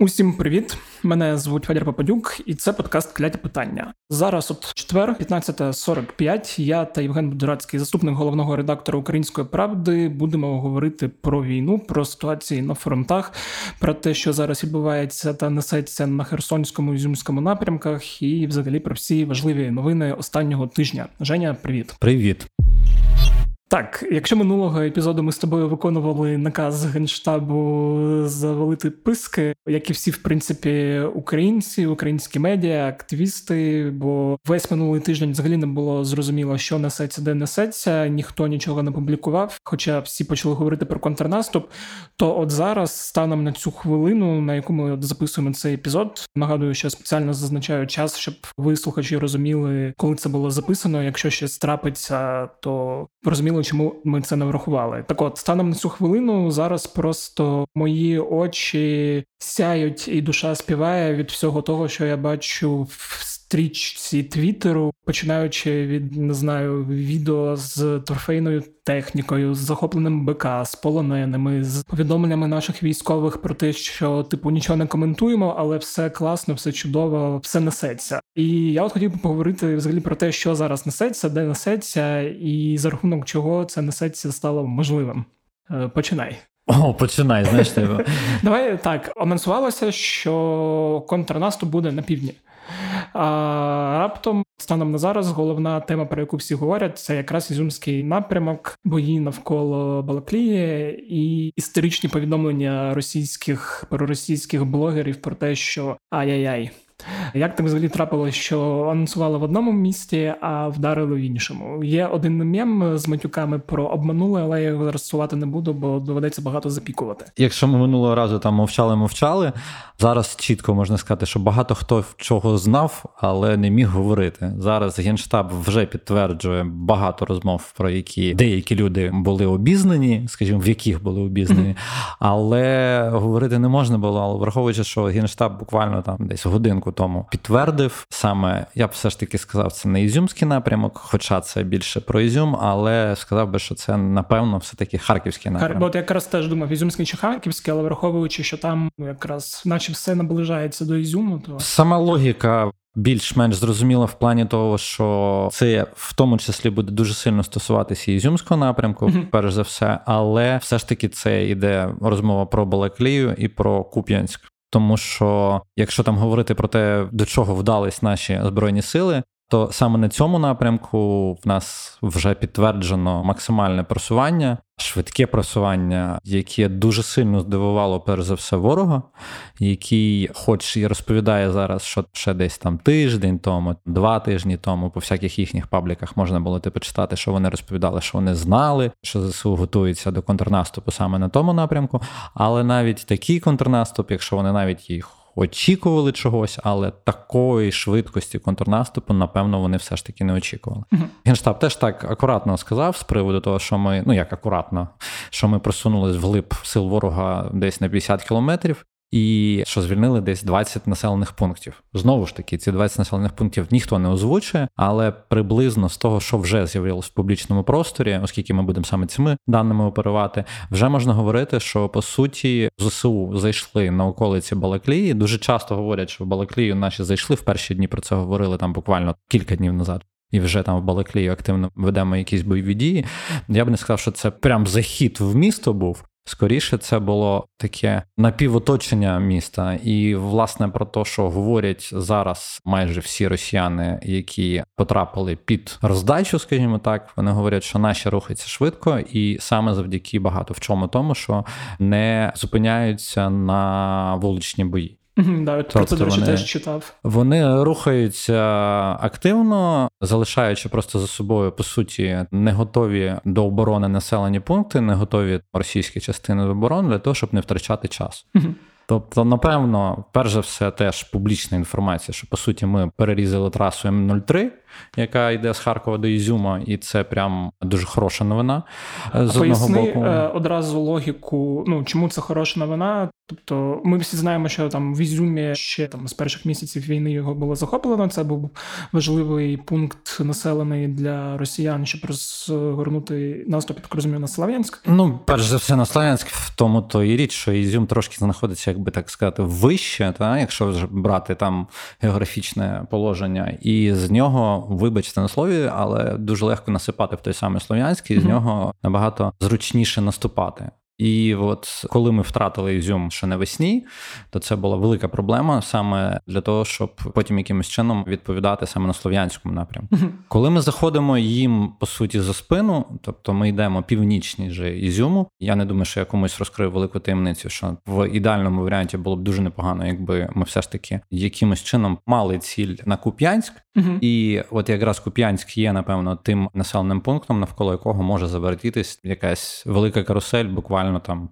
Усім привіт! Мене звуть Федір Попадюк, і це подкаст Кляті питання. Зараз от четвер, 15.45, Я та Євген Будурацький, заступник головного редактора Української правди, будемо говорити про війну, про ситуації на фронтах, про те, що зараз відбувається та несеться на Херсонському і Ізюмському напрямках, і взагалі про всі важливі новини останнього тижня. Женя, привіт, привіт. Так, якщо минулого епізоду ми з тобою виконували наказ генштабу завалити писки, як і всі, в принципі, українці, українські медіа, активісти, бо весь минулий тиждень взагалі не було зрозуміло, що несеться, де несеться, ніхто нічого не публікував. Хоча всі почали говорити про контрнаступ. То от зараз, станом на цю хвилину, на яку ми записуємо цей епізод, нагадую, що спеціально зазначаю час, щоб ви слухачі розуміли, коли це було записано. Якщо щось трапиться, то розуміли зрозуміло, чому ми це не врахували. Так, от станом на цю хвилину зараз просто мої очі сяють, і душа співає від всього того, що я бачу в стрічці Твіттеру, починаючи від не знаю відео з трофейною технікою, з захопленим БК, з полоненими, з повідомленнями наших військових про те, що типу нічого не коментуємо, але все класно, все чудово, все несеться. І я от хотів би поговорити взагалі про те, що зараз несеться, де несеться, і за рахунок чого це несеться стало можливим. Е, починай. О, починай, знаєш тебе. Давай так. Анонсувалося, що контрнаступ буде на півдні. А раптом, станом на зараз, головна тема, про яку всі говорять, це якраз ізюмський напрямок, бої навколо Балаклії і історичні повідомлення російських проросійських блогерів про те, що ай-яй-яй. Як так взагалі трапилось, що анонсували в одному місті, а вдарили в іншому? Є один мем з матюками про обманули, але я його зараз не буду, бо доведеться багато запікувати. Якщо ми минулого разу там мовчали, мовчали. Зараз чітко можна сказати, що багато хто чого знав, але не міг говорити. Зараз генштаб вже підтверджує багато розмов, про які деякі люди були обізнані, скажімо, в яких були обізнані, але говорити не можна було, враховуючи, що генштаб буквально там десь годинку року тому підтвердив саме, я б все ж таки сказав, це не ізюмський напрямок, хоча це більше про Ізюм, але сказав би, що це напевно все-таки харківський напрямок. Бо от якраз теж думав, Ізюмський чи Харківський, але враховуючи, що там якраз, наче все наближається до Ізюму, то сама логіка. Більш-менш зрозуміла в плані того, що це в тому числі буде дуже сильно стосуватися ізюмського напрямку, mm-hmm. перш за все, але все ж таки це йде розмова про Балаклію і про Куп'янськ. Тому що якщо там говорити про те, до чого вдались наші збройні сили, то саме на цьому напрямку в нас вже підтверджено максимальне просування, швидке просування, яке дуже сильно здивувало перш за все ворога, який, хоч і розповідає зараз, що ще десь там тиждень тому, два тижні тому, по всяких їхніх пабліках можна було типу читати, що вони розповідали, що вони знали, що ЗСУ готується до контрнаступу саме на тому напрямку. Але навіть такий контрнаступ, якщо вони навіть їх очікували чогось, але такої швидкості контрнаступу, напевно, вони все ж таки не очікували. uh Генштаб теж так акуратно сказав з приводу того, що ми, ну як акуратно, що ми просунулись вглиб сил ворога десь на 50 кілометрів і що звільнили десь 20 населених пунктів. Знову ж таки, ці 20 населених пунктів ніхто не озвучує, але приблизно з того, що вже з'явилось в публічному просторі, оскільки ми будемо саме цими даними оперувати, вже можна говорити, що по суті ЗСУ зайшли на околиці Балаклії. Дуже часто говорять, що в Балаклію наші зайшли в перші дні про це говорили там буквально кілька днів назад. І вже там в Балаклії активно ведемо якісь бойові дії. Я б не сказав, що це прям захід в місто був, Скоріше це було таке напівоточення міста, і власне про те, що говорять зараз майже всі росіяни, які потрапили під роздачу, скажімо так, вони говорять, що наші рухаються швидко, і саме завдяки багато в чому тому, що не зупиняються на вуличні бої. Да, тобто, про це, до речі, теж читав. Вони рухаються активно, залишаючи просто за собою, по суті, не готові до оборони населені пункти, не готові російські частини до оборони для того, щоб не втрачати час. Тобто, напевно, перш за все, теж публічна інформація, що по суті ми перерізали трасу М03, яка йде з Харкова до Ізюма, і це прям дуже хороша новина. З а одного поясни боку одразу логіку. Ну чому це хороша новина? Тобто, ми всі знаємо, що там в Ізюмі ще там з перших місяців війни його було захоплено. Це був важливий пункт населений для росіян, щоб розгорнути наступ, так розумію, на Слав'янськ. Ну, перш за все, на Слав'янськ, в тому то і річ, що Ізюм трошки знаходиться, як би так сказати, вище, та якщо вже брати там географічне положення, і з нього, вибачте на слові, але дуже легко насипати в той самий Слов'янський, і з нього набагато зручніше наступати. І от коли ми втратили Ізюм ще навесні, то це була велика проблема саме для того, щоб потім якимось чином відповідати саме на слов'янському напрямку. Коли ми заходимо їм по суті за спину, тобто ми йдемо північніше Ізюму. Я не думаю, що я комусь розкрив велику таємницю, що в ідеальному варіанті було б дуже непогано, якби ми все ж таки якимось чином мали ціль на Куп'янськ, і от якраз Куп'янськ є, напевно, тим населеним пунктом, навколо якого може завертітись якась велика карусель, буквально буквально там.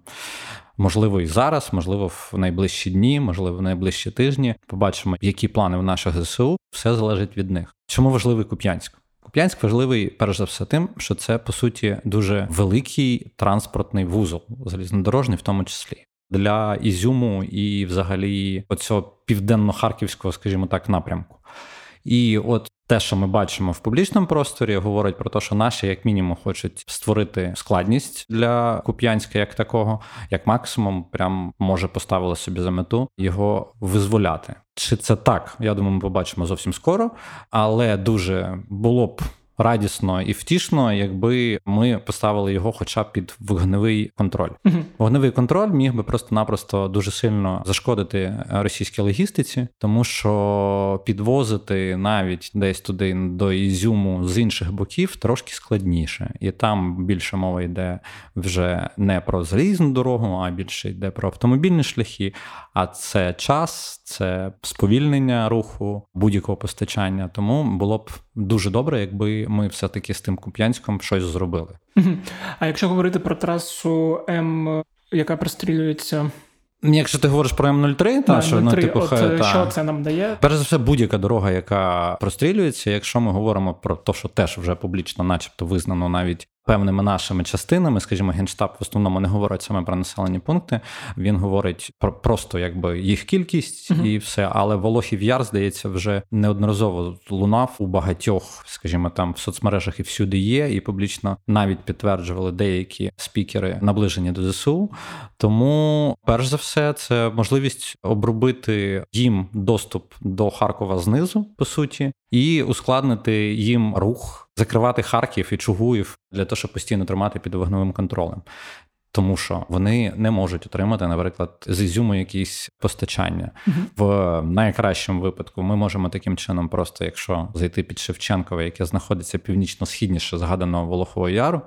Можливо, і зараз, можливо, в найближчі дні, можливо, в найближчі тижні. Побачимо, які плани в наших ЗСУ. Все залежить від них. Чому важливий Куп'янськ? Куп'янськ важливий, перш за все, тим, що це по суті дуже великий транспортний вузол, залізнодорожний, в тому числі для Ізюму і, взагалі, оцього південно-харківського, скажімо так, напрямку. І от те, що ми бачимо в публічному просторі, говорить про те, що наші, як мінімум, хочуть створити складність для Куп'янська як такого, як максимум, прям може поставили собі за мету його визволяти. Чи це так? Я думаю, ми побачимо зовсім скоро, але дуже було б радісно і втішно, якби ми поставили його, хоча б під вогневий контроль. Угу. Вогневий контроль міг би просто-напросто дуже сильно зашкодити російській логістиці, тому що підвозити навіть десь туди до Ізюму з інших боків трошки складніше, і там більше мова йде вже не про залізну дорогу, а більше йде про автомобільні шляхи. А це час, це сповільнення руху будь-якого постачання. Тому було б дуже добре, якби ми все-таки з тим Куп'янськом щось зробили. А якщо говорити про трасу М, яка прострілюється. Якщо ти говориш про М03, та, що ну, типу, От, та, що це нам дає? Перш за все, будь-яка дорога, яка прострілюється, якщо ми говоримо про те, що теж вже публічно, начебто, визнано навіть певними нашими частинами, скажімо, генштаб в основному не говорить саме про населені пункти. Він говорить про просто якби їх кількість uh-huh. і все. Але Волохів Яр, здається, вже неодноразово лунав у багатьох, скажімо, там в соцмережах і всюди є, і публічно навіть підтверджували деякі спікери наближені до ЗСУ. Тому, перш за все, це можливість обробити їм доступ до Харкова знизу, по суті, і ускладнити їм рух закривати Харків і Чугуїв для того, щоб постійно тримати під вогневим контролем тому що вони не можуть отримати, наприклад, з ізюму якісь постачання. uh В найкращому випадку ми можемо таким чином, просто якщо зайти під Шевченкове, яке знаходиться північно-східніше згаданого Волохового Яру,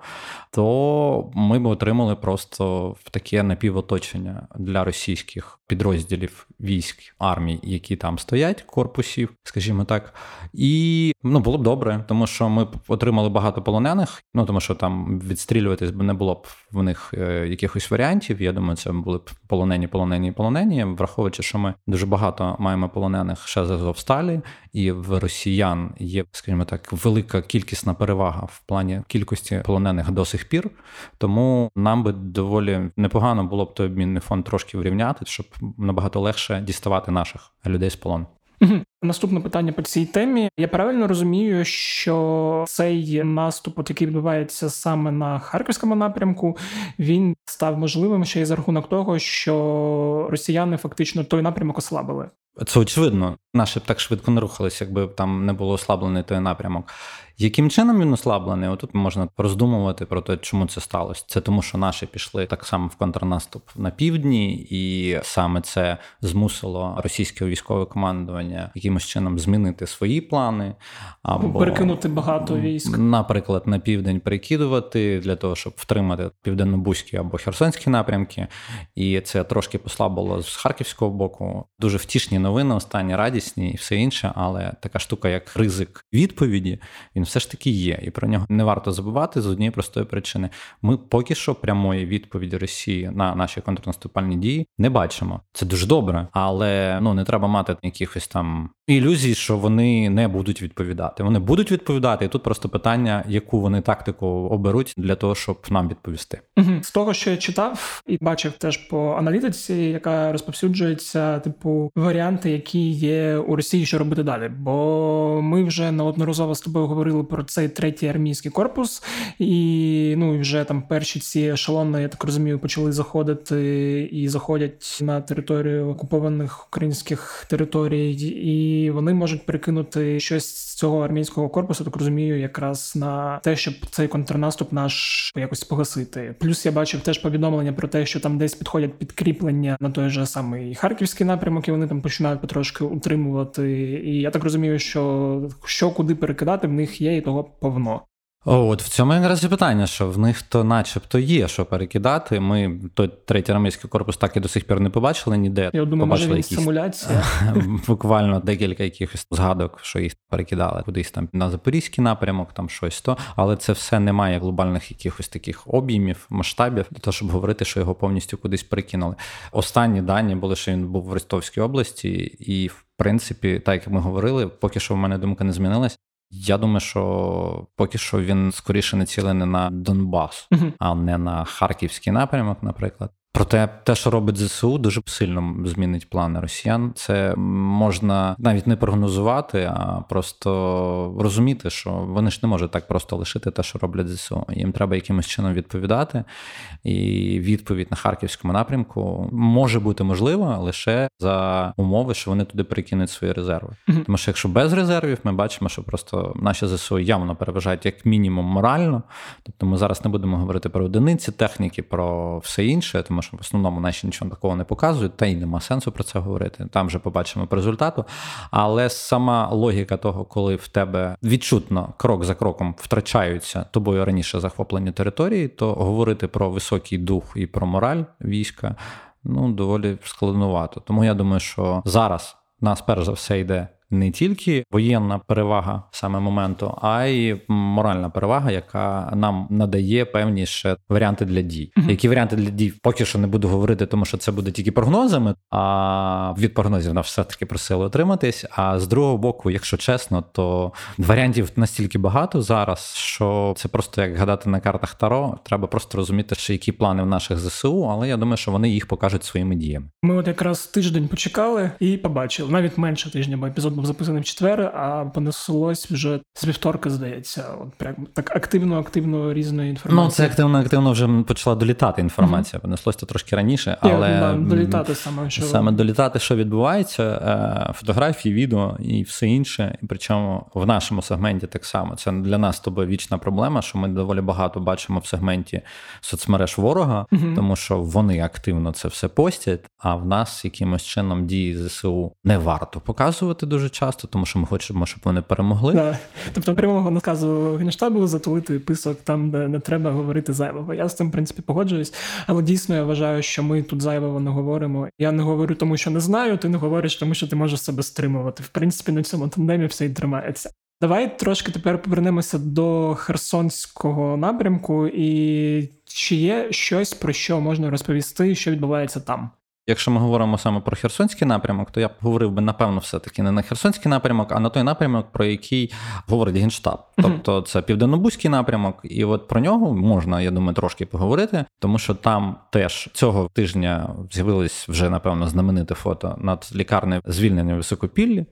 то ми б отримали просто таке напівоточення для російських підрозділів військ армій, які там стоять, корпусів, скажімо так. І ну було б добре, тому що ми б отримали багато полонених. Ну тому що там відстрілюватись би не було б в них е, якихось варіантів. Я думаю, це були б полонені, полонені, полонені, враховуючи, що ми дуже багато маємо полонених ще з Азовсталі, і в росіян є, скажімо так, велика кількісна перевага в плані кількості полонених до сих пір. Тому нам би доволі непогано було б той обмінний фонд трошки врівняти, щоб набагато легше діставати наших людей з полону. Наступне питання по цій темі. Я правильно розумію, що цей наступ, от який відбувається саме на харківському напрямку, він став можливим ще й за рахунок того, що росіяни фактично той напрямок ослабили. Це очевидно. Наші б так швидко не рухалися, якби там не було ослаблений той напрямок. Яким чином він ослаблений? Отут можна роздумувати про те, чому це сталося. Це тому, що наші пішли так само в контрнаступ на півдні, і саме це змусило російське військове командування якимось чином змінити свої плани, або перекинути багато військ, наприклад, на південь перекидувати для того, щоб втримати південно-бузькі або херсонські напрямки. І це трошки послабило з харківського боку. Дуже втішні новини, останні радісні і все інше, але така штука, як ризик відповіді, він все ж таки є, і про нього не варто забувати з однієї простої причини. Ми поки що прямої відповіді Росії на наші контрнаступальні дії не бачимо. Це дуже добре, але ну не треба мати якихось там ілюзії, що вони не будуть відповідати. Вони будуть відповідати, і тут просто питання, яку вони тактику оберуть для того, щоб нам відповісти. З того, що я читав і бачив теж по аналітиці, яка розповсюджується, типу варіанти, які є у Росії, що робити далі. Бо ми вже неодноразово з тобою говорили про цей третій армійський корпус, і ну і вже там перші ці ешелони, я так розумію, почали заходити і заходять на територію окупованих українських територій, і вони можуть перекинути щось з цього армійського корпусу, так розумію, якраз на те, щоб цей контрнаступ наш якось погасити. Плюс я бачив теж повідомлення про те, що там десь підходять підкріплення на той же самий харківський напрямок, і вони там починають потрошки утримувати. І я так розумію, що що куди перекидати, в них є і того повно. О, от в цьому якраз і питання, що в них то, начебто, є що перекидати. Ми той третій армійський корпус так і до сих пір не побачили ніде. Я думаю, може якісь... симуляція. Буквально декілька якихось згадок, що їх перекидали кудись там на запорізький напрямок, там щось то, але це все не має глобальних якихось таких об'ємів, масштабів для того, щоб говорити, що його повністю кудись перекинули. Останні дані були, що він був в Ростовській області, і в принципі, так як ми говорили, поки що в мене думка не змінилась. Я думаю, що поки що він скоріше націлений на Донбас, а не на харківський напрямок, наприклад. Проте те, що робить ЗСУ, дуже сильно змінить плани росіян. Це можна навіть не прогнозувати, а просто розуміти, що вони ж не можуть так просто лишити те, що роблять ЗСУ. Їм треба якимось чином відповідати. І відповідь на харківському напрямку може бути можлива лише за умови, що вони туди перекинуть свої резерви. Mm-hmm. Тому що якщо без резервів, ми бачимо, що просто наші ЗСУ явно переважають як мінімум морально. Тобто ми зараз не будемо говорити про одиниці техніки, про все інше. Тому тому що в основному наші нічого такого не показують, та й нема сенсу про це говорити. Там вже побачимо по результату. Але сама логіка того, коли в тебе відчутно крок за кроком втрачаються тобою раніше захоплені території, то говорити про високий дух і про мораль війська ну доволі складнувато. Тому я думаю, що зараз нас перш за все йде не тільки воєнна перевага саме моменту, а й моральна перевага, яка нам надає певні ще варіанти для дій. Які варіанти для дій поки що не буду говорити, тому що це буде тільки прогнозами. А від прогнозів нам все таки просили отриматись. А з другого боку, якщо чесно, то варіантів настільки багато зараз, що це просто як гадати на картах Таро. Треба просто розуміти, що які плани в наших ЗСУ, але я думаю, що вони їх покажуть своїми діями. Ми от якраз тиждень почекали і побачили навіть менше тижня, бо епізод був записаний в четвер, а понеслось вже з вівторка, здається. От прям так активно-активно різної інформації. Ну, це активно-активно вже почала долітати інформація. Mm-hmm. Понеслось то трошки раніше, але Я, долітати саме що саме долітати, що відбувається, е, фотографії, відео і все інше. І причому в нашому сегменті так само. Це для нас з тобою вічна проблема, що ми доволі багато бачимо в сегменті соцмереж ворога, mm-hmm. тому що вони активно це все постять. А в нас якимось чином дії ЗСУ не варто показувати дуже часто, тому що ми хочемо, щоб вони перемогли. Да. Тобто прямого наказу генштабу затулити писок там, де не треба говорити зайвого. Я з цим в принципі погоджуюсь, але дійсно я вважаю, що ми тут зайвого не говоримо. Я не говорю, тому що не знаю. Ти не говориш, тому що ти можеш себе стримувати. В принципі, на цьому тандемі все і тримається. Давай трошки тепер повернемося до Херсонського напрямку, і чи є щось про що можна розповісти, що відбувається там. Якщо ми говоримо саме про Херсонський напрямок, то я б говорив би, напевно, все-таки не на Херсонський напрямок, а на той напрямок, про який говорить Генштаб. Тобто це Південнобузький напрямок, і от про нього можна, я думаю, трошки поговорити, тому що там теж цього тижня з'явилось вже, напевно, знамените фото над лікарнею звільнення Високопіллі,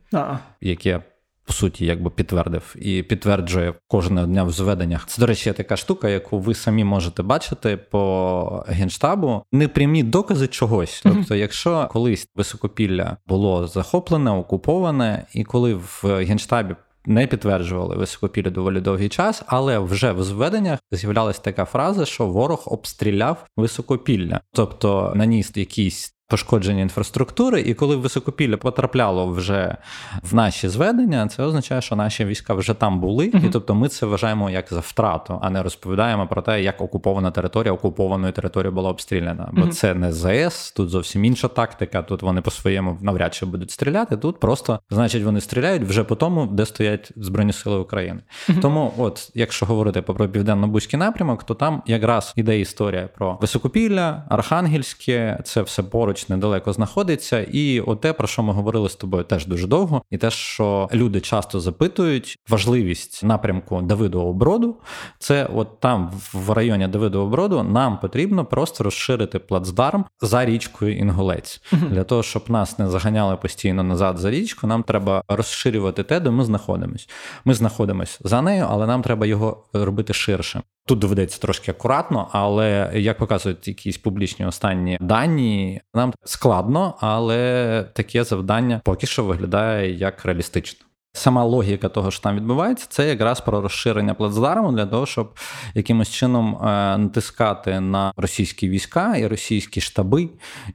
яке по суті, якби підтвердив і підтверджує кожного дня в зведеннях. Це, до речі, така штука, яку ви самі можете бачити по генштабу. Непрямі докази чогось. Тобто, якщо колись високопілля було захоплене, окуповане, і коли в генштабі. Не підтверджували високопілля доволі довгий час, але вже в зведеннях з'являлася така фраза, що ворог обстріляв високопілля, тобто наніс якийсь пошкодження інфраструктури, і коли високопілля потрапляло вже в наші зведення, це означає, що наші війська вже там були, uh-huh. і тобто ми це вважаємо як за втрату, а не розповідаємо про те, як окупована територія окупованої території була обстріляна. Бо uh-huh. це не ЗС, тут зовсім інша тактика. Тут вони по-своєму навряд чи будуть стріляти. Тут просто значить вони стріляють вже по тому, де стоять Збройні Сили України. Uh-huh. Тому, от, якщо говорити про південно-бузький напрямок, то там якраз іде історія про високопілля, Архангельське, це все поруч поруч недалеко знаходиться. І оте, про що ми говорили з тобою, теж дуже довго, і те, що люди часто запитують важливість напрямку Давидового броду, це от там в районі Давидового броду нам потрібно просто розширити плацдарм за річкою Інгулець. Для того, щоб нас не заганяли постійно назад за річку, нам треба розширювати те, де ми знаходимось. Ми знаходимось за нею, але нам треба його робити ширше. Тут доведеться трошки акуратно, але як показують якісь публічні останні дані, нам складно, але таке завдання поки що виглядає як реалістично. Сама логіка того, що там відбувається, це якраз про розширення плацдарму для того, щоб якимось чином е, натискати на російські війська і російські штаби,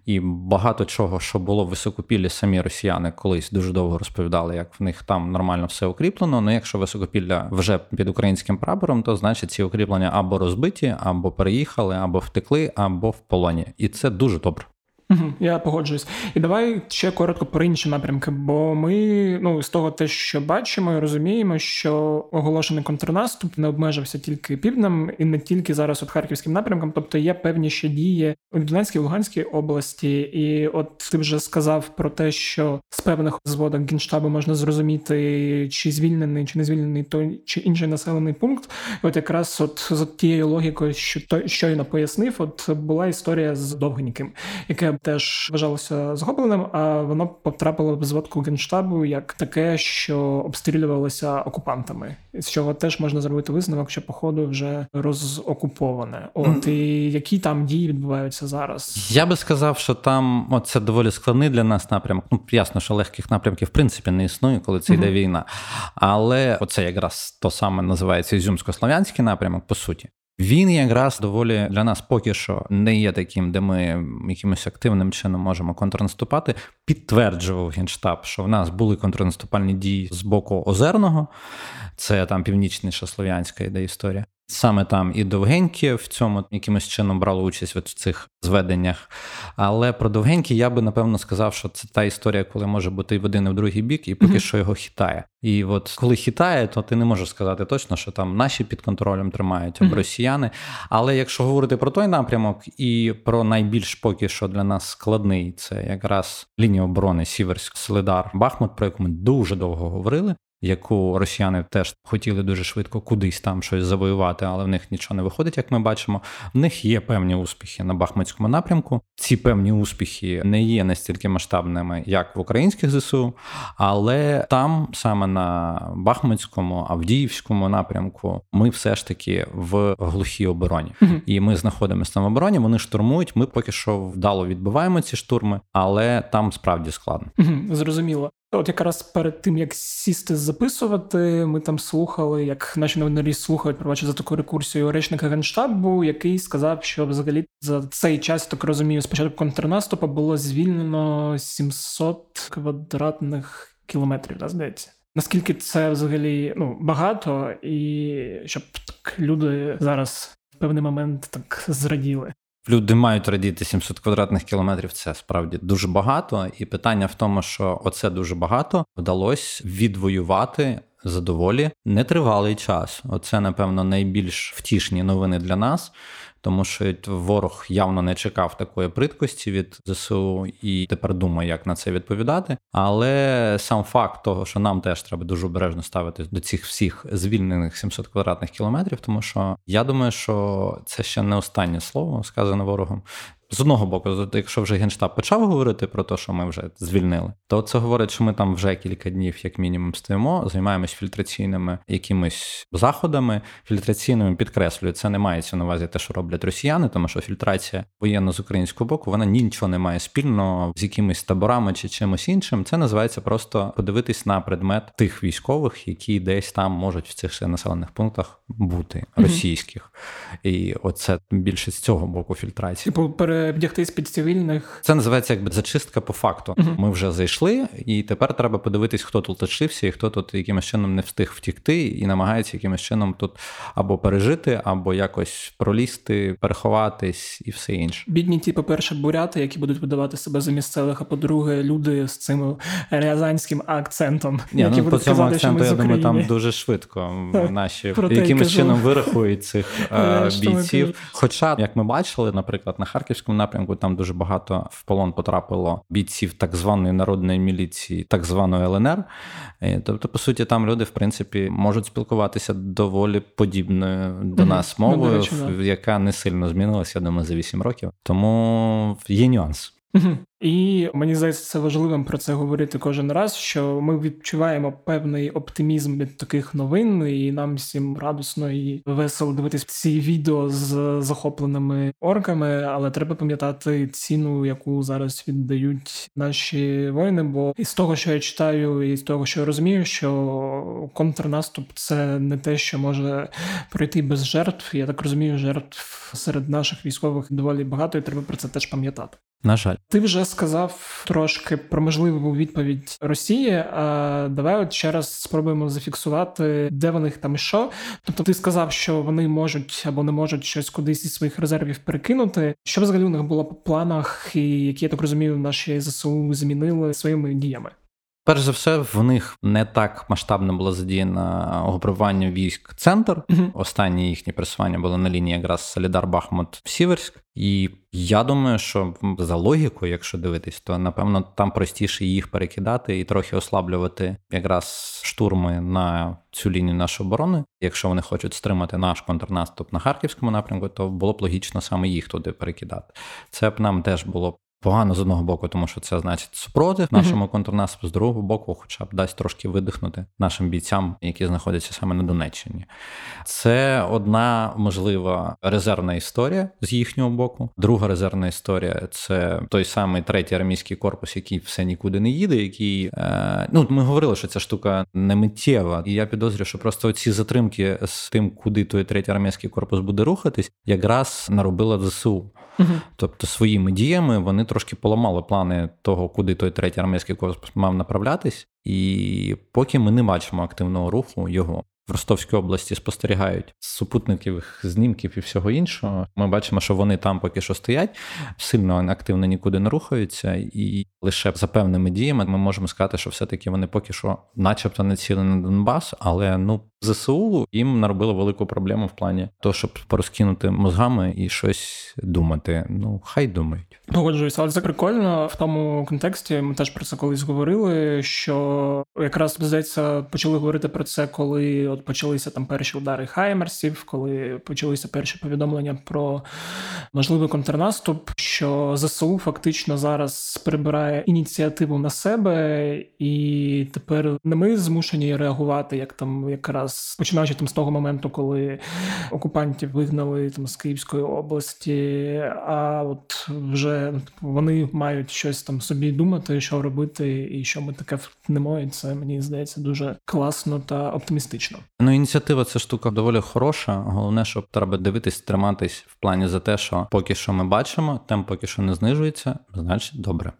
і багато чого, що було в високопіллі, самі росіяни колись дуже довго розповідали, як в них там нормально все укріплено. Ну якщо високопілля вже під українським прапором, то значить ці укріплення або розбиті, або переїхали, або втекли, або в полоні, і це дуже добре. Я погоджуюсь. І давай ще коротко про інші напрямки, бо ми ну з того, те, що бачимо, і розуміємо, що оголошений контрнаступ не обмежився тільки півднем і не тільки зараз от харківським напрямком, тобто є певні ще дії у Донецькій Луганській області. І от ти вже сказав про те, що з певних зводок генштабу можна зрозуміти, чи звільнений, чи не звільнений той чи інший населений пункт. І От якраз от з тією логікою, що той щойно пояснив, от була історія з Довгеньким, яке теж вважалося згубленим, а воно потрапило в зводку генштабу як таке, що обстрілювалося окупантами, з чого теж можна зробити висновок, що походу вже розокуповане. От і які там дії відбуваються зараз? Я би сказав, що там це доволі складний для нас напрямок. Ну ясно, що легких напрямків в принципі не існує, коли це йде війна. Але оце якраз то саме називається Ізюмсько-Слов'янський напрямок, по суті. Він якраз доволі для нас поки що не є таким, де ми якимось активним чином можемо контрнаступати. Підтверджував генштаб, що в нас були контрнаступальні дії з боку Озерного, це там північніша слов'янська іде історія. Саме там і довгенькі в цьому якимось чином брали участь в цих зведеннях. Але про довгенькі я би напевно сказав, що це та історія, коли може бути і в один і в другий бік, і поки mm-hmm. що його хитає. І от коли хитає, то ти не можеш сказати точно, що там наші під контролем тримають або mm-hmm. росіяни. Але якщо говорити про той напрямок і про найбільш поки що для нас складний, це якраз лінія оборони Сіверськ, Солидар, Бахмут, про яку ми дуже довго говорили яку росіяни теж хотіли дуже швидко кудись там щось завоювати, але в них нічого не виходить, як ми бачимо. В них є певні успіхи на Бахмутському напрямку. Ці певні успіхи не є настільки масштабними, як в українських ЗСУ, але там, саме на Бахмутському, Авдіївському напрямку, ми все ж таки в глухій обороні, mm і ми знаходимося там в обороні. Вони штурмують. Ми поки що вдало відбиваємо ці штурми, але там справді складно. mm Зрозуміло. От якраз перед тим як сісти записувати, ми там слухали, як наші новинарі слухають пробачте за таку рекурсію речника генштабу, який сказав, що взагалі за цей час так розумію, спочатку контрнаступу було звільнено 700 квадратних кілометрів, да, здається. Наскільки це взагалі ну багато, і щоб так люди зараз в певний момент так зраділи. Люди мають радіти 700 квадратних кілометрів. Це справді дуже багато. І питання в тому, що оце дуже багато вдалося відвоювати задоволі нетривалий час. Оце, напевно, найбільш втішні новини для нас тому що ворог явно не чекав такої приткості від ЗСУ і тепер думає, як на це відповідати. Але сам факт того, що нам теж треба дуже обережно ставитись до цих всіх звільнених 700 квадратних кілометрів, тому що я думаю, що це ще не останнє слово сказане ворогом. З одного боку, якщо вже генштаб почав говорити про те, що ми вже звільнили, то це говорить, що ми там вже кілька днів, як мінімум, стоїмо, займаємось фільтраційними якимись заходами. Фільтраційними підкреслюю, це не мається на увазі те, що роблять росіяни, тому що фільтрація воєнна з українського боку вона нічого не має спільного з якимись таборами чи чимось іншим. Це називається просто подивитись на предмет тих військових, які десь там можуть в цих населених пунктах бути російських, mm-hmm. і оце більше з цього боку фільтрації. Типу вдягти з-під цивільних. Це називається якби зачистка по факту. uh Ми вже зайшли, і тепер треба подивитись, хто тут лишився, і хто тут якимось чином не встиг втікти, і намагається якимось чином тут або пережити, або якось пролізти, переховатись і все інше. Бідні ті, по-перше, буряти, які будуть видавати себе за місцевих, а по-друге, люди з цим рязанським акцентом. Ні, які ну, по цьому казати, акценту, я думаю, там дуже швидко наші якимось чином вирахують цих бійців. Хоча, як ми бачили, наприклад, на Харківському напрямку там дуже багато в полон потрапило бійців так званої народної міліції, так званої ЛНР. Е, тобто, по суті, там люди, в принципі, можуть спілкуватися доволі подібною до нас ну, мовою, ну, речі, да. яка не сильно змінилася, я думаю, за 8 років. Тому є нюанс. І мені здається, це важливим про це говорити кожен раз, що ми відчуваємо певний оптимізм від таких новин, і нам всім радісно і весело дивитися ці відео з захопленими орками. Але треба пам'ятати ціну, яку зараз віддають наші воїни. Бо із того, що я читаю, і з того, що я розумію, що контрнаступ це не те, що може пройти без жертв. Я так розумію, жертв серед наших військових доволі багато, і треба про це теж пам'ятати. На жаль, ти вже сказав трошки про можливу відповідь Росії. А давай от ще раз спробуємо зафіксувати, де вони там і що. Тобто, ти сказав, що вони можуть або не можуть щось кудись із своїх резервів перекинути. Що взагалі у них було по планах, і які я так розумію, наші ЗСУ змінили своїми діями? Перш за все, в них не так масштабно було задіяно угрупування військ центр. Останні їхні пресування були на лінії якраз Солідар Бахмут Сіверськ. І я думаю, що за логікою, якщо дивитись, то напевно там простіше їх перекидати і трохи ослаблювати якраз штурми на цю лінію нашої оборони. Якщо вони хочуть стримати наш контрнаступ на харківському напрямку, то було б логічно саме їх туди перекидати. Це б нам теж було Погано з одного боку, тому що це значить супротив нашому контрнаступу, з другого боку, хоча б дасть трошки видихнути нашим бійцям, які знаходяться саме на Донеччині. Це одна можлива резервна історія з їхнього боку. Друга резервна історія це той самий третій армійський корпус, який все нікуди не їде. Який е, ну ми говорили, що ця штука не миттєва, і я підозрюю, що просто ці затримки з тим, куди той третій армійський корпус буде рухатись, якраз наробила ЗСУ. Тобто своїми діями вони трошки поламали плани того, куди той третій армійський корпус мав направлятись, і поки ми не бачимо активного руху його в Ростовській області спостерігають супутників, знімків і всього іншого. Ми бачимо, що вони там поки що стоять, сильно активно нікуди не рухаються, і лише за певними діями ми можемо сказати, що все-таки вони поки що, начебто, не ціли на Донбас, але ну ЗСУ їм наробило велику проблему в плані того, щоб порозкинути мозгами і щось думати. Ну, хай думають. Погоджуюся, але це прикольно в тому контексті. Ми теж про це колись говорили. Що якраз здається, почали говорити про це, коли от почалися там перші удари Хаймерсів, коли почалися перші повідомлення про можливий контрнаступ. Що ЗСУ фактично зараз прибирає ініціативу на себе, і тепер не ми змушені реагувати, як там якраз починаючи там з того моменту, коли окупантів вигнали там з Київської області. А от вже вони мають щось там собі думати, що робити, і що ми таке втнемо. І це мені здається дуже класно та оптимістично. Ну, ініціатива це штука доволі хороша. Головне, щоб треба дивитись, триматись в плані за те, що поки що ми бачимо, темп поки що не знижується, значить добре.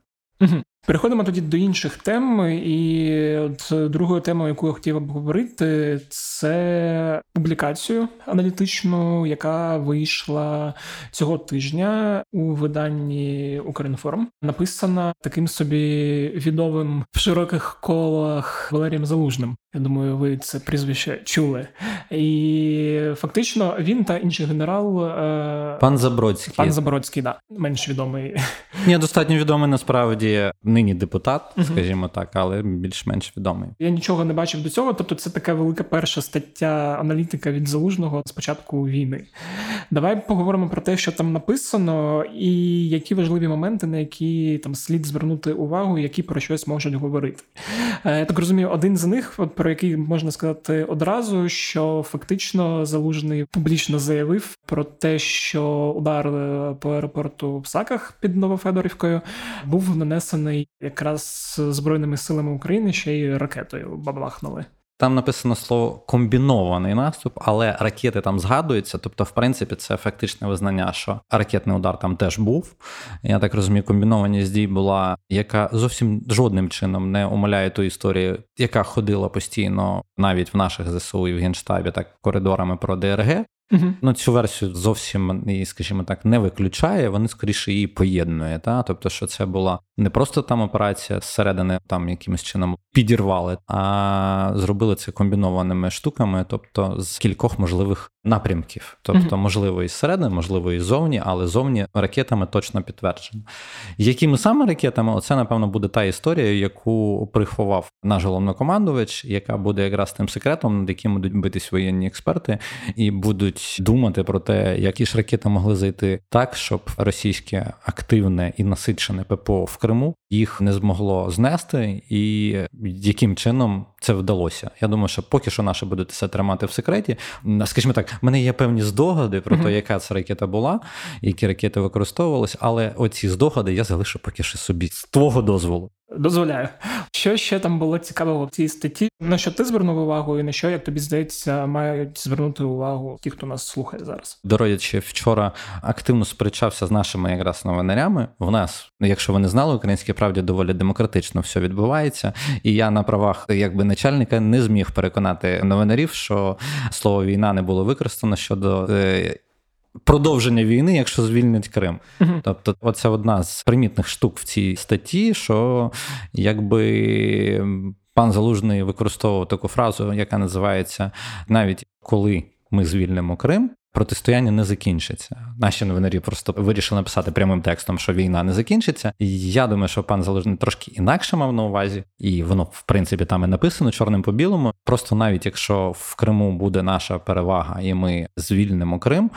Переходимо тоді до інших тем, і от другою темою, яку я хотів обговорити, це публікацію аналітичну, яка вийшла цього тижня у виданні Укрінформ, написана таким собі відомим в широких колах Валерієм Залужним. Я думаю, ви це прізвище чули. І фактично він та інший генерал е... пан Забродський. Пан Забродський, да, менш відомий. Ні, достатньо відомий насправді нині депутат, скажімо так, але більш-менш відомий. Я нічого не бачив до цього. Тобто, це така велика перша стаття аналітика від залужного з початку війни. Давай поговоримо про те, що там написано, і які важливі моменти, на які там слід звернути увагу, які про щось можуть говорити. Е, я так розумію, один з них, от про який можна сказати одразу, що фактично залужний публічно заявив про те, що удар е, по аеропорту в Саках під Новофедорівкою був нанесений якраз збройними силами України ще й ракетою бабахнули. Там написано слово комбінований наступ, але ракети там згадуються. Тобто, в принципі, це фактичне визнання, що ракетний удар там теж був. Я так розумію, комбінованість дій була, яка зовсім жодним чином не умаляє ту історію, яка ходила постійно навіть в наших ЗСУ і в Генштабі, так коридорами про ДРГ. Ну, цю версію зовсім скажімо так, не виключає. Вони скоріше її поєднує. Та? Тобто, що це була не просто там операція зсередини, там якимось чином підірвали, а зробили це комбінованими штуками, тобто з кількох можливих напрямків. Тобто, можливо, і зсередини, можливо, і зовні, але зовні ракетами точно підтверджено. Якими саме ракетами, оце, напевно, буде та історія, яку приховав наш головнокомандувач, яка буде якраз тим секретом, над яким будуть битись воєнні експерти, і будуть думати про те, які ж ракети могли зайти так, щоб російське активне і насичене ППО в Криму їх не змогло знести, і яким чином це вдалося. Я думаю, що поки що наше будуть це тримати в секреті. Скажімо так, в мене є певні здогади про те, яка це ракета була, які ракети використовувалися, але оці здогади я залишу поки що собі з твого дозволу. Дозволяю. Що ще там було цікавого в цій статті? На що ти звернув увагу, і на що, як тобі здається, мають звернути увагу ті, хто нас слухає зараз? Дородячи вчора активно сперечався з нашими якраз новинарями. В нас, якщо ви не знали, українській правді доволі демократично все відбувається. І я на правах якби начальника не зміг переконати новинарів, що слово війна не було використано щодо. Е, продовження війни, якщо звільнять Крим. Uh-huh. Тобто, оце одна з примітних штук в цій статті, що якби пан Залужний використовував таку фразу, яка називається навіть коли ми звільнимо Крим. Протистояння не закінчиться. Наші новинарі просто вирішили написати прямим текстом, що війна не закінчиться. І я думаю, що пан Залужний трошки інакше мав на увазі, і воно, в принципі, там і написано чорним по білому. Просто навіть якщо в Криму буде наша перевага, і ми звільнимо Крим,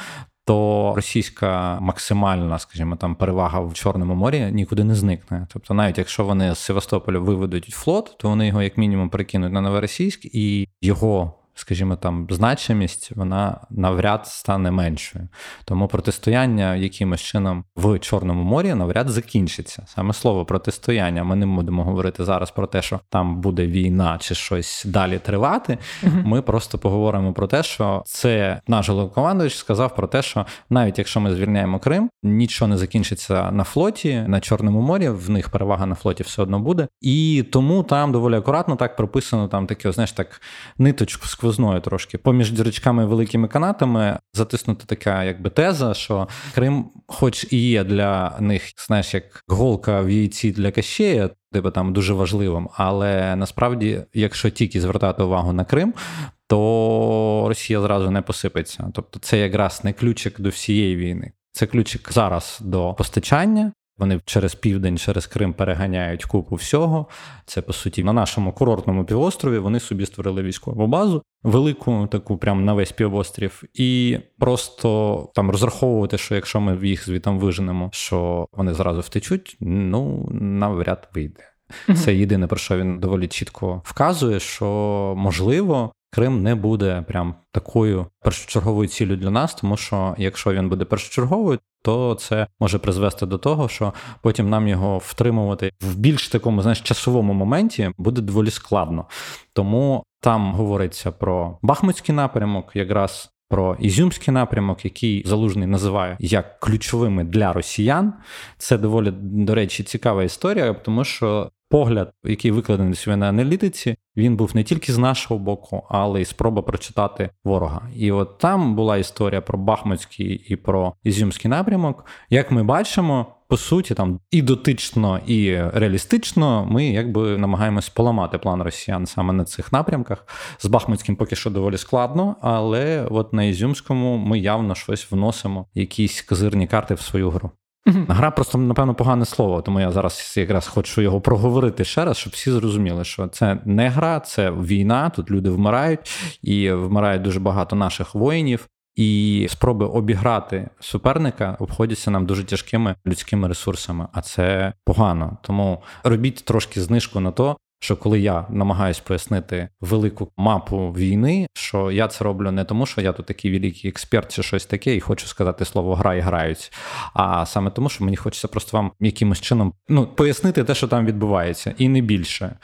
то російська максимальна, скажімо, там перевага в Чорному морі нікуди не зникне. Тобто, навіть якщо вони з Севастополя виведуть флот, то вони його як мінімум перекинуть на Новоросійськ і його скажімо, там значимість вона навряд стане меншою. Тому протистояння якимось чином в Чорному морі навряд закінчиться. Саме слово протистояння. Ми не будемо говорити зараз про те, що там буде війна чи щось далі тривати. Ми просто поговоримо про те, що це наш головнокомандуючий сказав про те, що навіть якщо ми звільняємо Крим, нічого не закінчиться на флоті на Чорному морі. В них перевага на флоті все одно буде. І тому там доволі акуратно так прописано там таке, знаєш, так ниточку сквозною трошки. Поміж дірочками великими канатами затиснута така якби теза, що Крим, хоч і є для них, знаєш, як голка в яйці для Кащея, типу там дуже важливим, але насправді, якщо тільки звертати увагу на Крим, то Росія зразу не посипеться. Тобто, це якраз не ключик до всієї війни. Це ключик зараз до постачання, вони через південь, через Крим переганяють купу всього. Це по суті на нашому курортному півострові. Вони собі створили військову базу, велику, таку прямо на весь півострів, і просто там розраховувати, що якщо ми їх звітом виженемо, що вони зразу втечуть, ну навряд вийде. Це єдине про що він доволі чітко вказує, що можливо Крим не буде прям такою першочерговою ціллю для нас, тому що якщо він буде першочерговою, то це може призвести до того, що потім нам його втримувати в більш такому знаєш, часовому моменті буде доволі складно. Тому там говориться про Бахмутський напрямок, якраз. Про Ізюмський напрямок, який залужний називає як ключовими для росіян, це доволі до речі цікава історія, тому що погляд, який викладений сьогодні на аналітиці, він був не тільки з нашого боку, але й спроба прочитати ворога. І от там була історія про Бахмутський і про Ізюмський напрямок. Як ми бачимо, по суті, там і дотично, і реалістично ми якби намагаємось поламати план росіян саме на цих напрямках. З Бахмутським поки що доволі складно, але от на Ізюмському ми явно щось вносимо, якісь козирні карти в свою гру. Гра просто, напевно, погане слово, тому я зараз якраз хочу його проговорити ще раз, щоб всі зрозуміли, що це не гра, це війна. Тут люди вмирають, і вмирають дуже багато наших воїнів. І спроби обіграти суперника обходяться нам дуже тяжкими людськими ресурсами, а це погано. Тому робіть трошки знижку на то, що коли я намагаюсь пояснити велику мапу війни, що я це роблю не тому, що я тут такий великий експерт чи щось таке, і хочу сказати слово гра і грають, а саме тому, що мені хочеться просто вам якимось чином ну, пояснити те, що там відбувається, і не більше.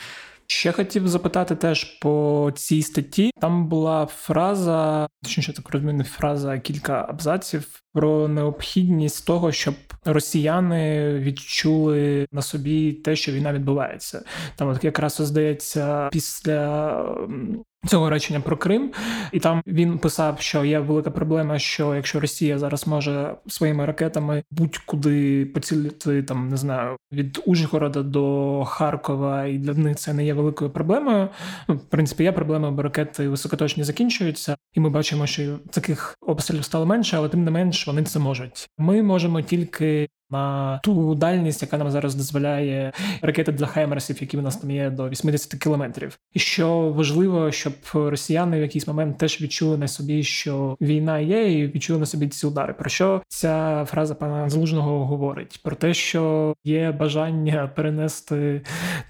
Ще хотів запитати теж по цій статті. Там була фраза, точніше так розмінна фраза, кілька абзаців про необхідність того, щоб росіяни відчули на собі те, що війна відбувається. Там от якраз здається після Цього речення про Крим, і там він писав, що є велика проблема, що якщо Росія зараз може своїми ракетами будь-куди поцілити там, не знаю, від Ужгорода до Харкова, і для них це не є великою проблемою. Ну, в принципі, є проблема, бо ракети високоточні закінчуються, і ми бачимо, що таких обстрілів стало менше, але тим не менш вони це можуть. Ми можемо тільки на ту дальність, яка нам зараз дозволяє ракети для Хаймерсів, які в нас там є до 80 кілометрів. І що важливо, щоб росіяни в якийсь момент теж відчули на собі, що війна є, і відчули на собі ці удари. Про що ця фраза пана Залужного говорить? Про те, що є бажання перенести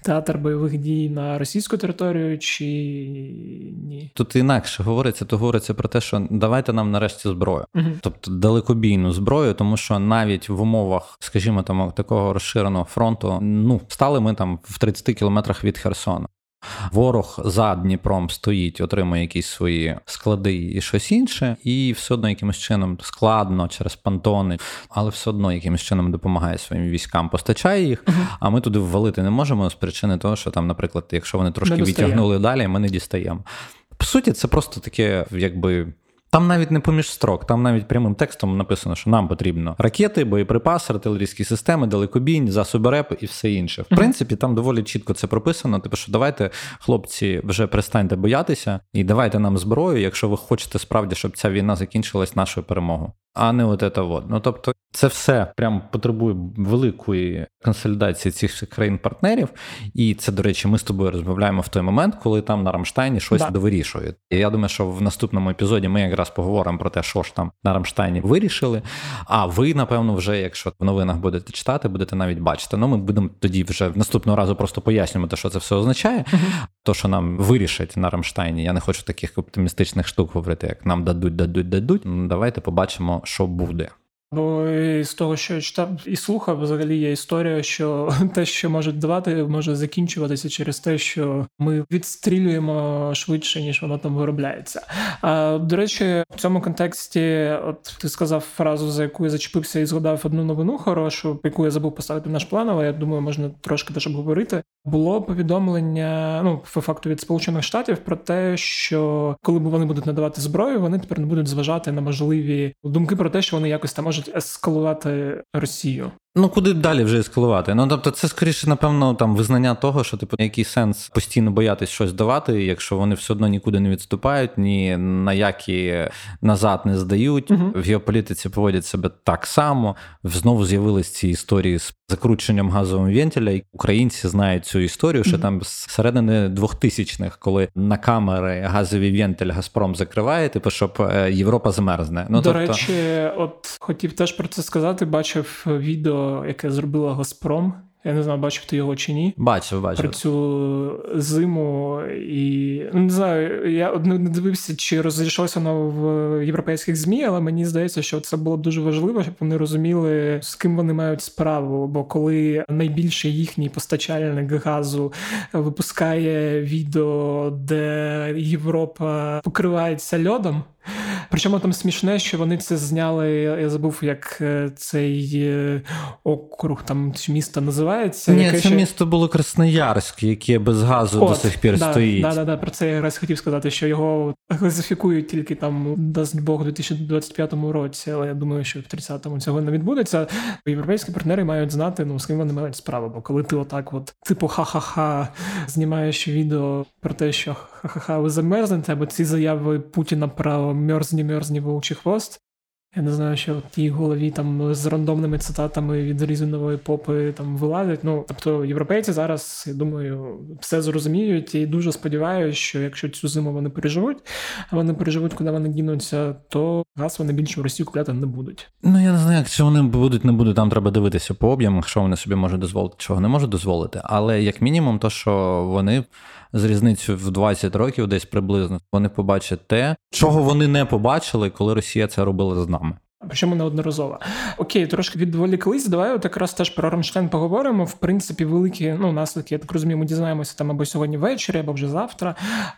театр бойових дій на російську територію, чи ні? Тут інакше говориться, то говориться про те, що давайте нам нарешті зброю, угу. тобто далекобійну зброю, тому що навіть в умовах скажімо, там такого розширеного фронту, ну стали ми там в 30 кілометрах від Херсона. Ворог за Дніпром стоїть, отримує якісь свої склади і щось інше, і все одно якимось чином складно через пантони, але все одно якимось чином допомагає своїм військам, постачає їх. uh А ми туди ввалити не можемо з причини того, що там, наприклад, якщо вони трошки відтягнули далі, ми не дістаємо. По суті, це просто таке, якби там навіть не поміж строк, там навіть прямим текстом написано, що нам потрібно ракети, боєприпаси, артилерійські системи, далекобійні, засоби РЕП і все інше. В принципі, там доволі чітко це прописано. Типу, що давайте, хлопці, вже перестаньте боятися і давайте нам зброю, якщо ви хочете справді, щоб ця війна закінчилась нашою перемогою а не от це от. Ну тобто, це все прям потребує великої консолідації цих країн-партнерів. І це, до речі, ми з тобою розмовляємо в той момент, коли там на Рамштайні щось да. довирішують. І я думаю, що в наступному епізоді ми якраз поговоримо про те, що ж там на Рамштайні вирішили. А ви, напевно, вже, якщо в новинах будете читати, будете навіть бачити. Ну, ми будемо тоді вже в наступного разу просто пояснювати, що це все означає. uh То, що нам вирішать на Рамштайні. Я не хочу таких оптимістичних штук говорити, як нам дадуть, дадуть, дадуть. Ну, давайте побачимо що буде. Бо з того, що я читав і слухав, взагалі є історія, що те, що можуть давати, може закінчуватися через те, що ми відстрілюємо швидше, ніж воно там виробляється. А до речі, в цьому контексті, от ти сказав фразу, за яку я зачепився і згадав одну новину хорошу, яку я забув поставити в наш план, але я думаю, можна трошки теж обговорити. Було повідомлення, ну по факту від Сполучених Штатів про те, що коли вони будуть надавати зброю, вони тепер не будуть зважати на можливі думки про те, що вони якось там можуть можуть ескалувати Росію. Ну куди далі вже ескалувати? Ну тобто, це скоріше, напевно, там визнання того, що типу який сенс постійно боятись щось давати, якщо вони все одно нікуди не відступають, ні на які назад не здають. uh В геополітиці поводять себе так само. Знову з'явились ці історії з закрученням газового вентиля. І Українці знають цю історію, що uh там з середини 2000-х, коли на камери газовий вентиль Газпром закриває, типу, щоб е, Європа замерзне. Ну до тобто... речі, от хотів теж про це сказати. Бачив відео яке зробила Газпром. Я не знаю, бачив ти його чи ні. Бачив, бачив. Про цю зиму. І ну, не знаю, я не дивився, чи розійшлося воно в європейських ЗМІ, але мені здається, що це було б дуже важливо, щоб вони розуміли, з ким вони мають справу. Бо коли найбільший їхній постачальник газу випускає відео, де Європа покривається льодом. Причому там смішне, що вони це зняли. Я забув, як е, цей е, округ там місто називається. Ні, це ще... місто було Красноярськ, яке без газу От, до сих пір да, стоїть. Да, да, да, Про це я якраз хотів сказати, що його газифікують тільки там, дасть Бог, у 2025 році, але я думаю, що в 30-му цього не відбудеться. Європейські партнери мають знати, ну з ким вони мають справу. Бо коли ти отак, от, типу, ха-ха-ха, знімаєш відео про те, що ха-ха-ха, ви замерзнете, або ці заяви Путіна про мерзні мерзні вовчий хвост. Я не знаю, що в тій голові там з рандомними цитатами від різинової попи там вилазять. Ну тобто європейці зараз, я думаю, все зрозуміють і дуже сподіваюся, що якщо цю зиму вони переживуть, а вони переживуть, куди вони дінуться, то газ вони більше в Росію купляти не будуть. Ну я не знаю, якщо вони будуть, не будуть, там треба дивитися по об'ємах, що вони собі можуть дозволити, чого не можуть дозволити. Але як мінімум, то що вони з різницею в 20 років, десь приблизно, вони побачать те, чого вони не побачили, коли Росія це робила з нами. Причому неодноразово. Окей, трошки відволіклись. Давай от якраз теж про Рамштайн поговоримо. В принципі, великі ну наслідки, я так розумію, ми дізнаємося там або сьогодні ввечері, або вже завтра.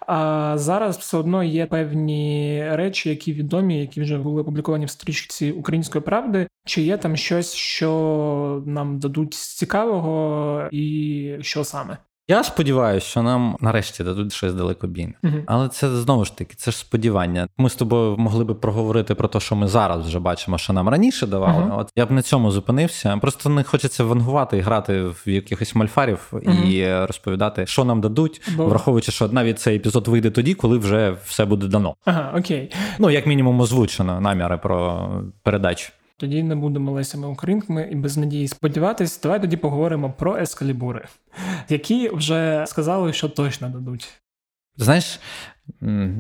А зараз все одно є певні речі, які відомі, які вже були опубліковані в стрічці української правди. Чи є там щось, що нам дадуть цікавого, і що саме? Я сподіваюся, що нам нарешті дадуть щось далекобійне. Uh-huh. Але це знову ж таки, це ж сподівання. Ми з тобою могли би проговорити про те, що ми зараз вже бачимо, що нам раніше давали. Uh-huh. От я б на цьому зупинився. Просто не хочеться вангувати і грати в якихось мальфарів uh-huh. і розповідати, що нам дадуть, Бо... враховуючи, що навіть цей епізод вийде тоді, коли вже все буде дано. Ага, окей. Ну як мінімум, озвучено наміри про передачу. Тоді не будемо лесями українками і без надії сподіватись. Давай тоді поговоримо про ескалібури, які вже сказали, що точно дадуть. Знаєш,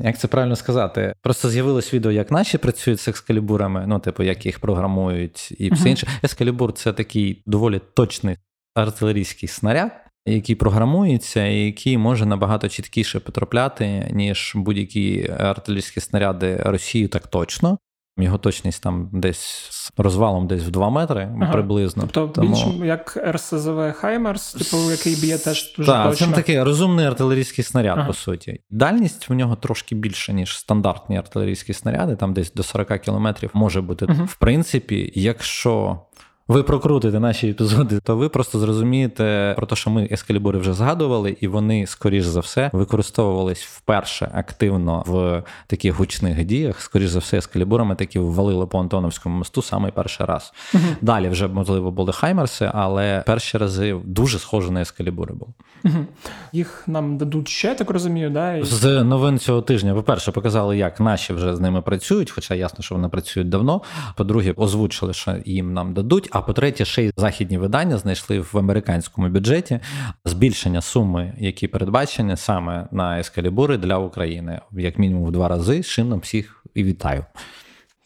як це правильно сказати? Просто з'явилось відео, як наші працюють з ескалібурами, ну, типу, як їх програмують і все інше. Ескалібур це такий доволі точний артилерійський снаряд, який програмується, і який може набагато чіткіше потрапляти, ніж будь-які артилерійські снаряди Росії, так точно. Його точність там десь з розвалом десь в 2 метри ага. приблизно. Тобто Тому... більш як РСЗВ Хаймерс, типу який б'є теж дуже так, точно. Це такий розумний артилерійський снаряд, ага. по суті. Дальність в нього трошки більша, ніж стандартні артилерійські снаряди, там десь до 40 кілометрів може бути. Ага. В принципі, якщо ви прокрутите наші епізоди, то ви просто зрозумієте про те, що ми ескалібури вже згадували, і вони, скоріш за все, використовувались вперше активно в таких гучних діях. Скоріш за все, ескалібурами такі ввалили по Антоновському мосту саме перший раз. uh Далі вже можливо були Хаймерси, але перші рази дуже схоже на ескалібури були. uh Їх нам дадуть ще так розумію. да? З новин цього тижня. По перше, показали, як наші вже з ними працюють, хоча ясно, що вони працюють давно. По-друге, озвучили, що їм нам дадуть. А по-третє, ще й західні видання знайшли в американському бюджеті збільшення суми, які передбачені саме на ескалібури для України, як мінімум в два рази. з чином всіх і вітаю.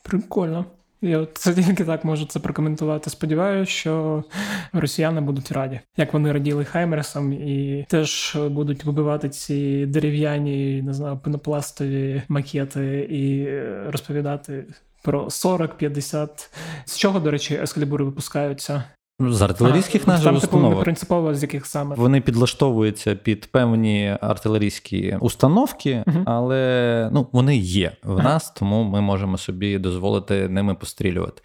Прикольно. Я це тільки так можу це прокоментувати. Сподіваюся, що росіяни будуть раді, як вони раділи Хаймерсам, і теж будуть вибивати ці дерев'яні, не знаю, пенопластові макети і розповідати про 40-50. З чого, до речі, ескалібури випускаються? З артилерійських наших Там, типу, принципово з яких саме вони підлаштовуються під певні артилерійські установки, uh але ну вони є в нас, тому ми можемо собі дозволити ними пострілювати.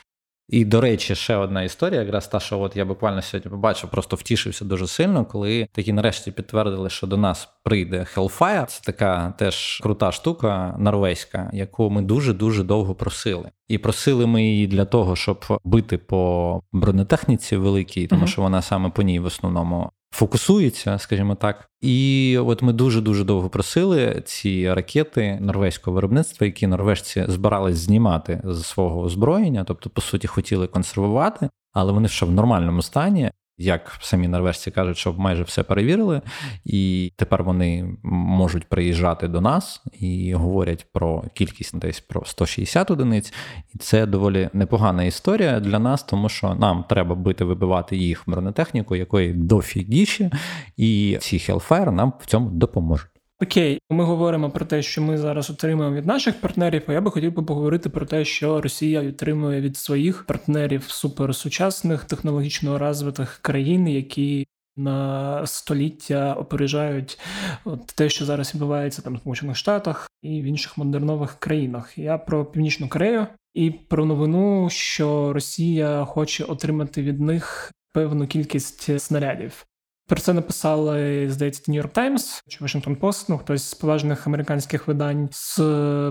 І, до речі, ще одна історія, якраз та, що от я буквально сьогодні побачив, просто втішився дуже сильно, коли такі нарешті підтвердили, що до нас прийде Hellfire. Це така теж крута штука норвезька, яку ми дуже дуже довго просили. І просили ми її для того, щоб бити по бронетехніці великій, тому uh-huh. що вона саме по ній в основному фокусується, скажімо так. І от ми дуже дуже довго просили ці ракети норвезького виробництва, які норвежці збирались знімати з свого озброєння, тобто, по суті, хотіли консервувати, але вони ще в нормальному стані. Як самі норвежці кажуть, що майже все перевірили, і тепер вони можуть приїжджати до нас і говорять про кількість десь про 160 одиниць, і це доволі непогана історія для нас, тому що нам треба бити вибивати їх бронетехніку, якої дофігіші, і ці Hellfire нам в цьому допоможуть. Окей, ми говоримо про те, що ми зараз отримуємо від наших партнерів. а Я би хотів би поговорити про те, що Росія отримує від своїх партнерів суперсучасних технологічно розвитих країн, які на століття опережають от те, що зараз відбувається там в Сполучених Штатах і в інших модернових країнах. Я про Північну Корею і про новину, що Росія хоче отримати від них певну кількість снарядів. Про це написали, здається, New York Times чи Washington Post, ну хтось з поважних американських видань з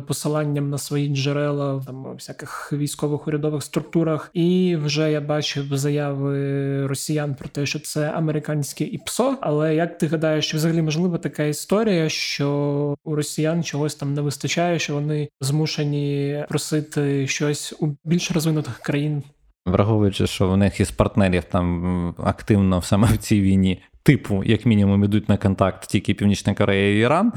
посиланням на свої джерела там у всяких військових урядових структурах. І вже я бачив заяви росіян про те, що це американське ІПСО. Але як ти гадаєш, що взагалі можлива така історія, що у росіян чогось там не вистачає, що вони змушені просити щось у більш розвинутих країн? Враховуючи, що в них із партнерів там активно саме в цій війні, типу, як мінімум, ідуть на контакт тільки Північна Корея і Іран.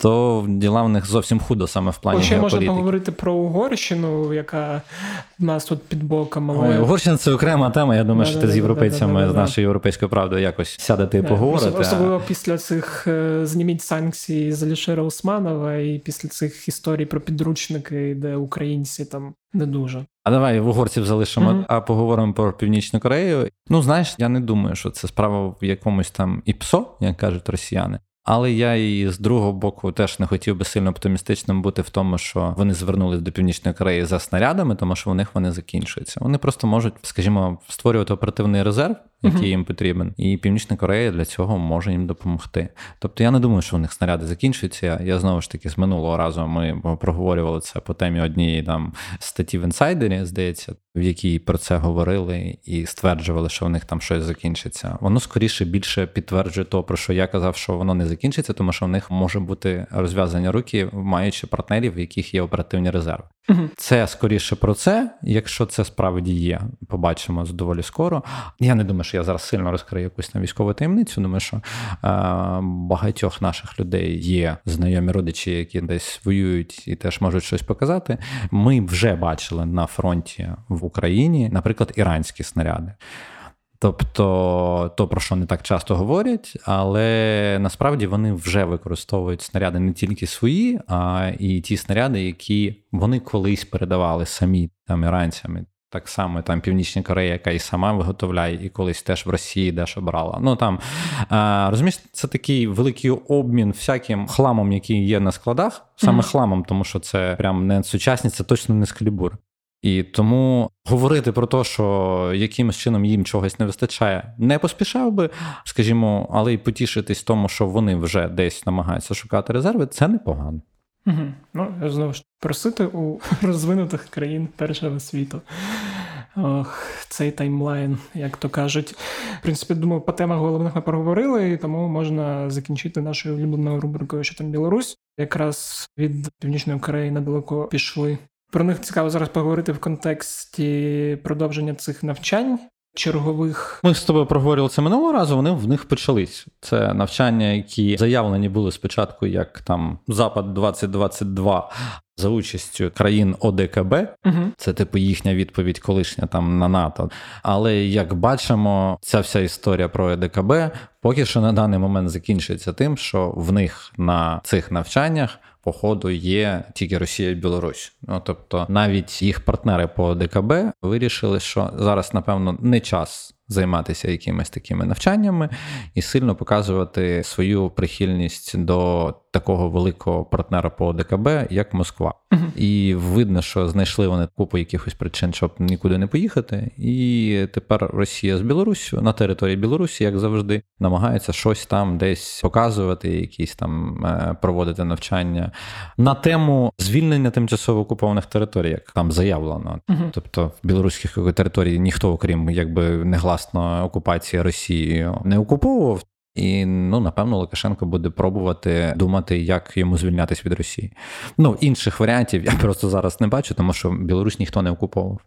То діла в них зовсім худо саме в плані. Ще можна поговорити про Угорщину, яка в нас тут під боком. Але... Ой, Угорщина це окрема тема. Я думаю, да, що да, ти да, з європейцями з нашою європейською правдою якось сядете і поговорите. Особливо після цих е, зніміть санкцій з Алішера Усманова і після цих історій про підручники, де українці там не дуже. А давай в угорців залишимо, mm-hmm. а поговоримо про Північну Корею. Ну знаєш, я не думаю, що це справа в якомусь там ІПСО, як кажуть росіяни. Але я і з другого боку теж не хотів би сильно оптимістичним бути в тому, що вони звернулись до північної Кореї за снарядами, тому що у них вони закінчуються. Вони просто можуть, скажімо, створювати оперативний резерв який uh-huh. їм потрібен, і Північна Корея для цього може їм допомогти. Тобто я не думаю, що у них снаряди закінчуються. Я знову ж таки з минулого разу ми проговорювали це по темі однієї там статті в інсайдері, здається, в якій про це говорили і стверджували, що в них там щось закінчиться. Воно скоріше більше підтверджує то, про що я казав, що воно не закінчиться, тому що в них може бути розв'язані руки, маючи партнерів, в яких є оперативні резерви. Це скоріше про це, якщо це справді є, побачимо доволі скоро. Я не думаю, що я зараз сильно розкрию якусь на військову таємницю. Думаю, що е, багатьох наших людей є знайомі родичі, які десь воюють і теж можуть щось показати. Ми вже бачили на фронті в Україні, наприклад, іранські снаряди. Тобто, то, про що не так часто говорять, але насправді вони вже використовують снаряди не тільки свої, а і ті снаряди, які вони колись передавали самі там іранцями. Так само там Північна Корея, яка і сама виготовляє, і колись теж в Росії дещо брала. Ну там розумієш, це такий великий обмін всяким хламом, який є на складах, саме mm-hmm. хламом, тому що це прям не сучасність, це точно не скалібур. І тому говорити про те, що якимось чином їм чогось не вистачає, не поспішав би, скажімо, але й потішитись тому, що вони вже десь намагаються шукати резерви, це непогано. Угу. Ну, знову ж просити у розвинутих країн першого світу. Ох, Цей таймлайн, як то кажуть. В принципі, думаю, по темах головних ми проговорили, і тому можна закінчити нашою улюбленою рубрикою, що там Білорусь. Якраз від Північної Кореї недалеко пішли. Про них цікаво зараз поговорити в контексті продовження цих навчань чергових. Ми з тобою проговорювали це минулого разу. Вони в них почались. Це навчання, які заявлені були спочатку, як там Запад 2022 за участю країн ОДКБ. Угу. Це типу їхня відповідь колишня там на НАТО. Але як бачимо, ця вся історія про ОДКБ поки що на даний момент закінчується тим, що в них на цих навчаннях походу є тільки Росія і Білорусь. Ну тобто, навіть їх партнери по ДКБ вирішили, що зараз, напевно, не час займатися якимись такими навчаннями і сильно показувати свою прихильність до такого великого партнера по ДКБ, як Москва. Uh-huh. І видно, що знайшли вони купу якихось причин, щоб нікуди не поїхати. І тепер Росія з Білоруссю на території Білорусі, як завжди, намагається щось там десь показувати, якісь там е, проводити навчання на тему звільнення тимчасово окупованих територій, як там заявлено. Uh-huh. Тобто в білоруських територій ніхто, окрім якби негласно окупації Росією, не окуповував. І ну напевно Лукашенко буде пробувати думати, як йому звільнятися від Росії. Ну інших варіантів я просто зараз не бачу, тому що Білорусь ніхто не окуповував.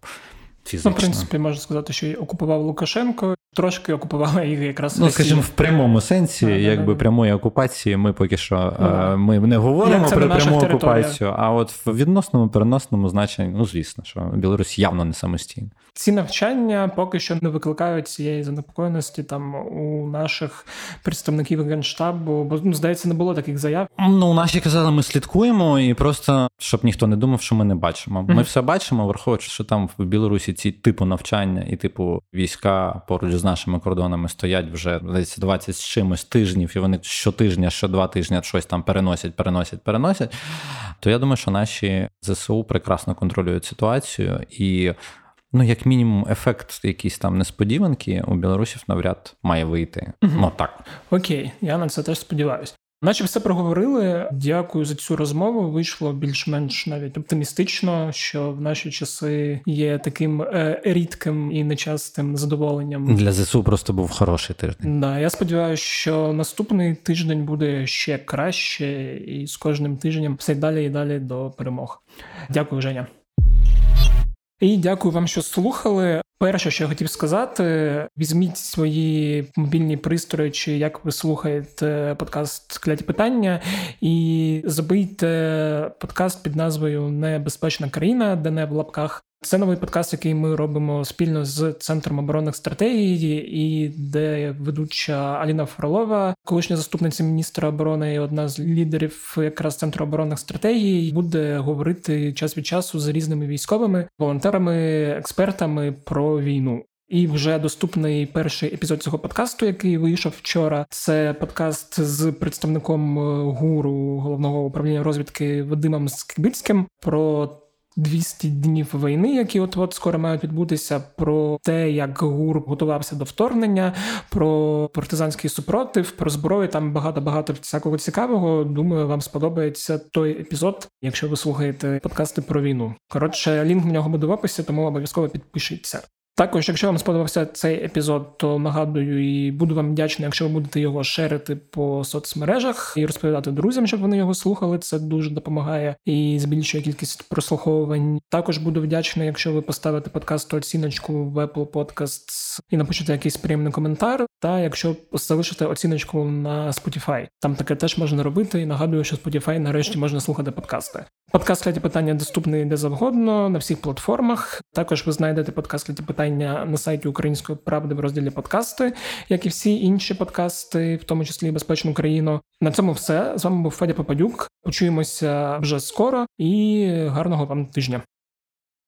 Фізично. Ну, в принципі, можна сказати, що окупував Лукашенко, трошки окупувала їх якраз. Ну, скажімо, в прямому сенсі, а, якби прямої окупації, ми поки що ну, ми не говоримо про пряму окупацію, а от в відносному переносному значенні, ну звісно, що Білорусь явно не самостійна. Ці навчання поки що не викликають цієї занепокоєності там у наших представників генштабу, бо ну, здається, не було таких заяв. Ну наші казали, ми слідкуємо, і просто щоб ніхто не думав, що ми не бачимо. Ми mm-hmm. все бачимо, враховуючи, що там в Білорусі ці типу навчання і типу війська поруч з нашими кордонами стоять вже десь 20 з чимось тижнів, і вони щотижня, що два тижні щось там переносять, переносять, переносять. То я думаю, що наші ЗСУ прекрасно контролюють ситуацію і. Ну, як мінімум, ефект якісь там несподіванки у білорусів навряд має вийти. Угу. Ну так. Окей, я на це теж сподіваюся. Наче все проговорили. Дякую за цю розмову. Вийшло більш-менш навіть оптимістично, що в наші часи є таким е, рідким і нечастим задоволенням. Для ЗСУ просто був хороший тиждень. Да, я сподіваюся, що наступний тиждень буде ще краще, і з кожним тижнем все далі і далі до перемог. Дякую, Женя. І дякую вам, що слухали. Перше, що я хотів сказати, візьміть свої мобільні пристрої, чи як ви слухаєте подкаст «Кляті питання, і забийте подкаст під назвою Небезпечна країна, де не в лапках. Це новий подкаст, який ми робимо спільно з центром оборонних стратегій, і де ведуча Аліна Фролова, колишня заступниця міністра оборони, і одна з лідерів якраз центру оборонних стратегій, буде говорити час від часу з різними військовими волонтерами, експертами про війну. І вже доступний перший епізод цього подкасту, який вийшов вчора. Це подкаст з представником гуру головного управління розвідки Вадимом Скибицьким про 200 днів війни, які от от скоро мають відбутися, про те, як ГУР готувався до вторгнення, про партизанський супротив, про зброю. Там багато багато всякого цікавого. Думаю, вам сподобається той епізод, якщо ви слухаєте подкасти про війну. Коротше, лінк в нього буде в описі, тому обов'язково підпишіться. Також, якщо вам сподобався цей епізод, то нагадую і буду вам вдячний, якщо ви будете його шерити по соцмережах і розповідати друзям, щоб вони його слухали. Це дуже допомагає і збільшує кількість прослуховувань. Також буду вдячний, якщо ви поставите подкасту оціночку в Apple Podcasts і напишете якийсь приємний коментар. Та якщо залишите оціночку на Spotify. там таке теж можна робити. І нагадую, що Spotify нарешті можна слухати подкасти. Подкаст «Кляті питання доступний де завгодно на всіх платформах. Також ви знайдете подкаст «Кляті питання на сайті Української правди в розділі подкасти, як і всі інші подкасти, в тому числі безпечну країну. На цьому все з вами був Федя Попадюк. Почуємося вже скоро і гарного вам тижня.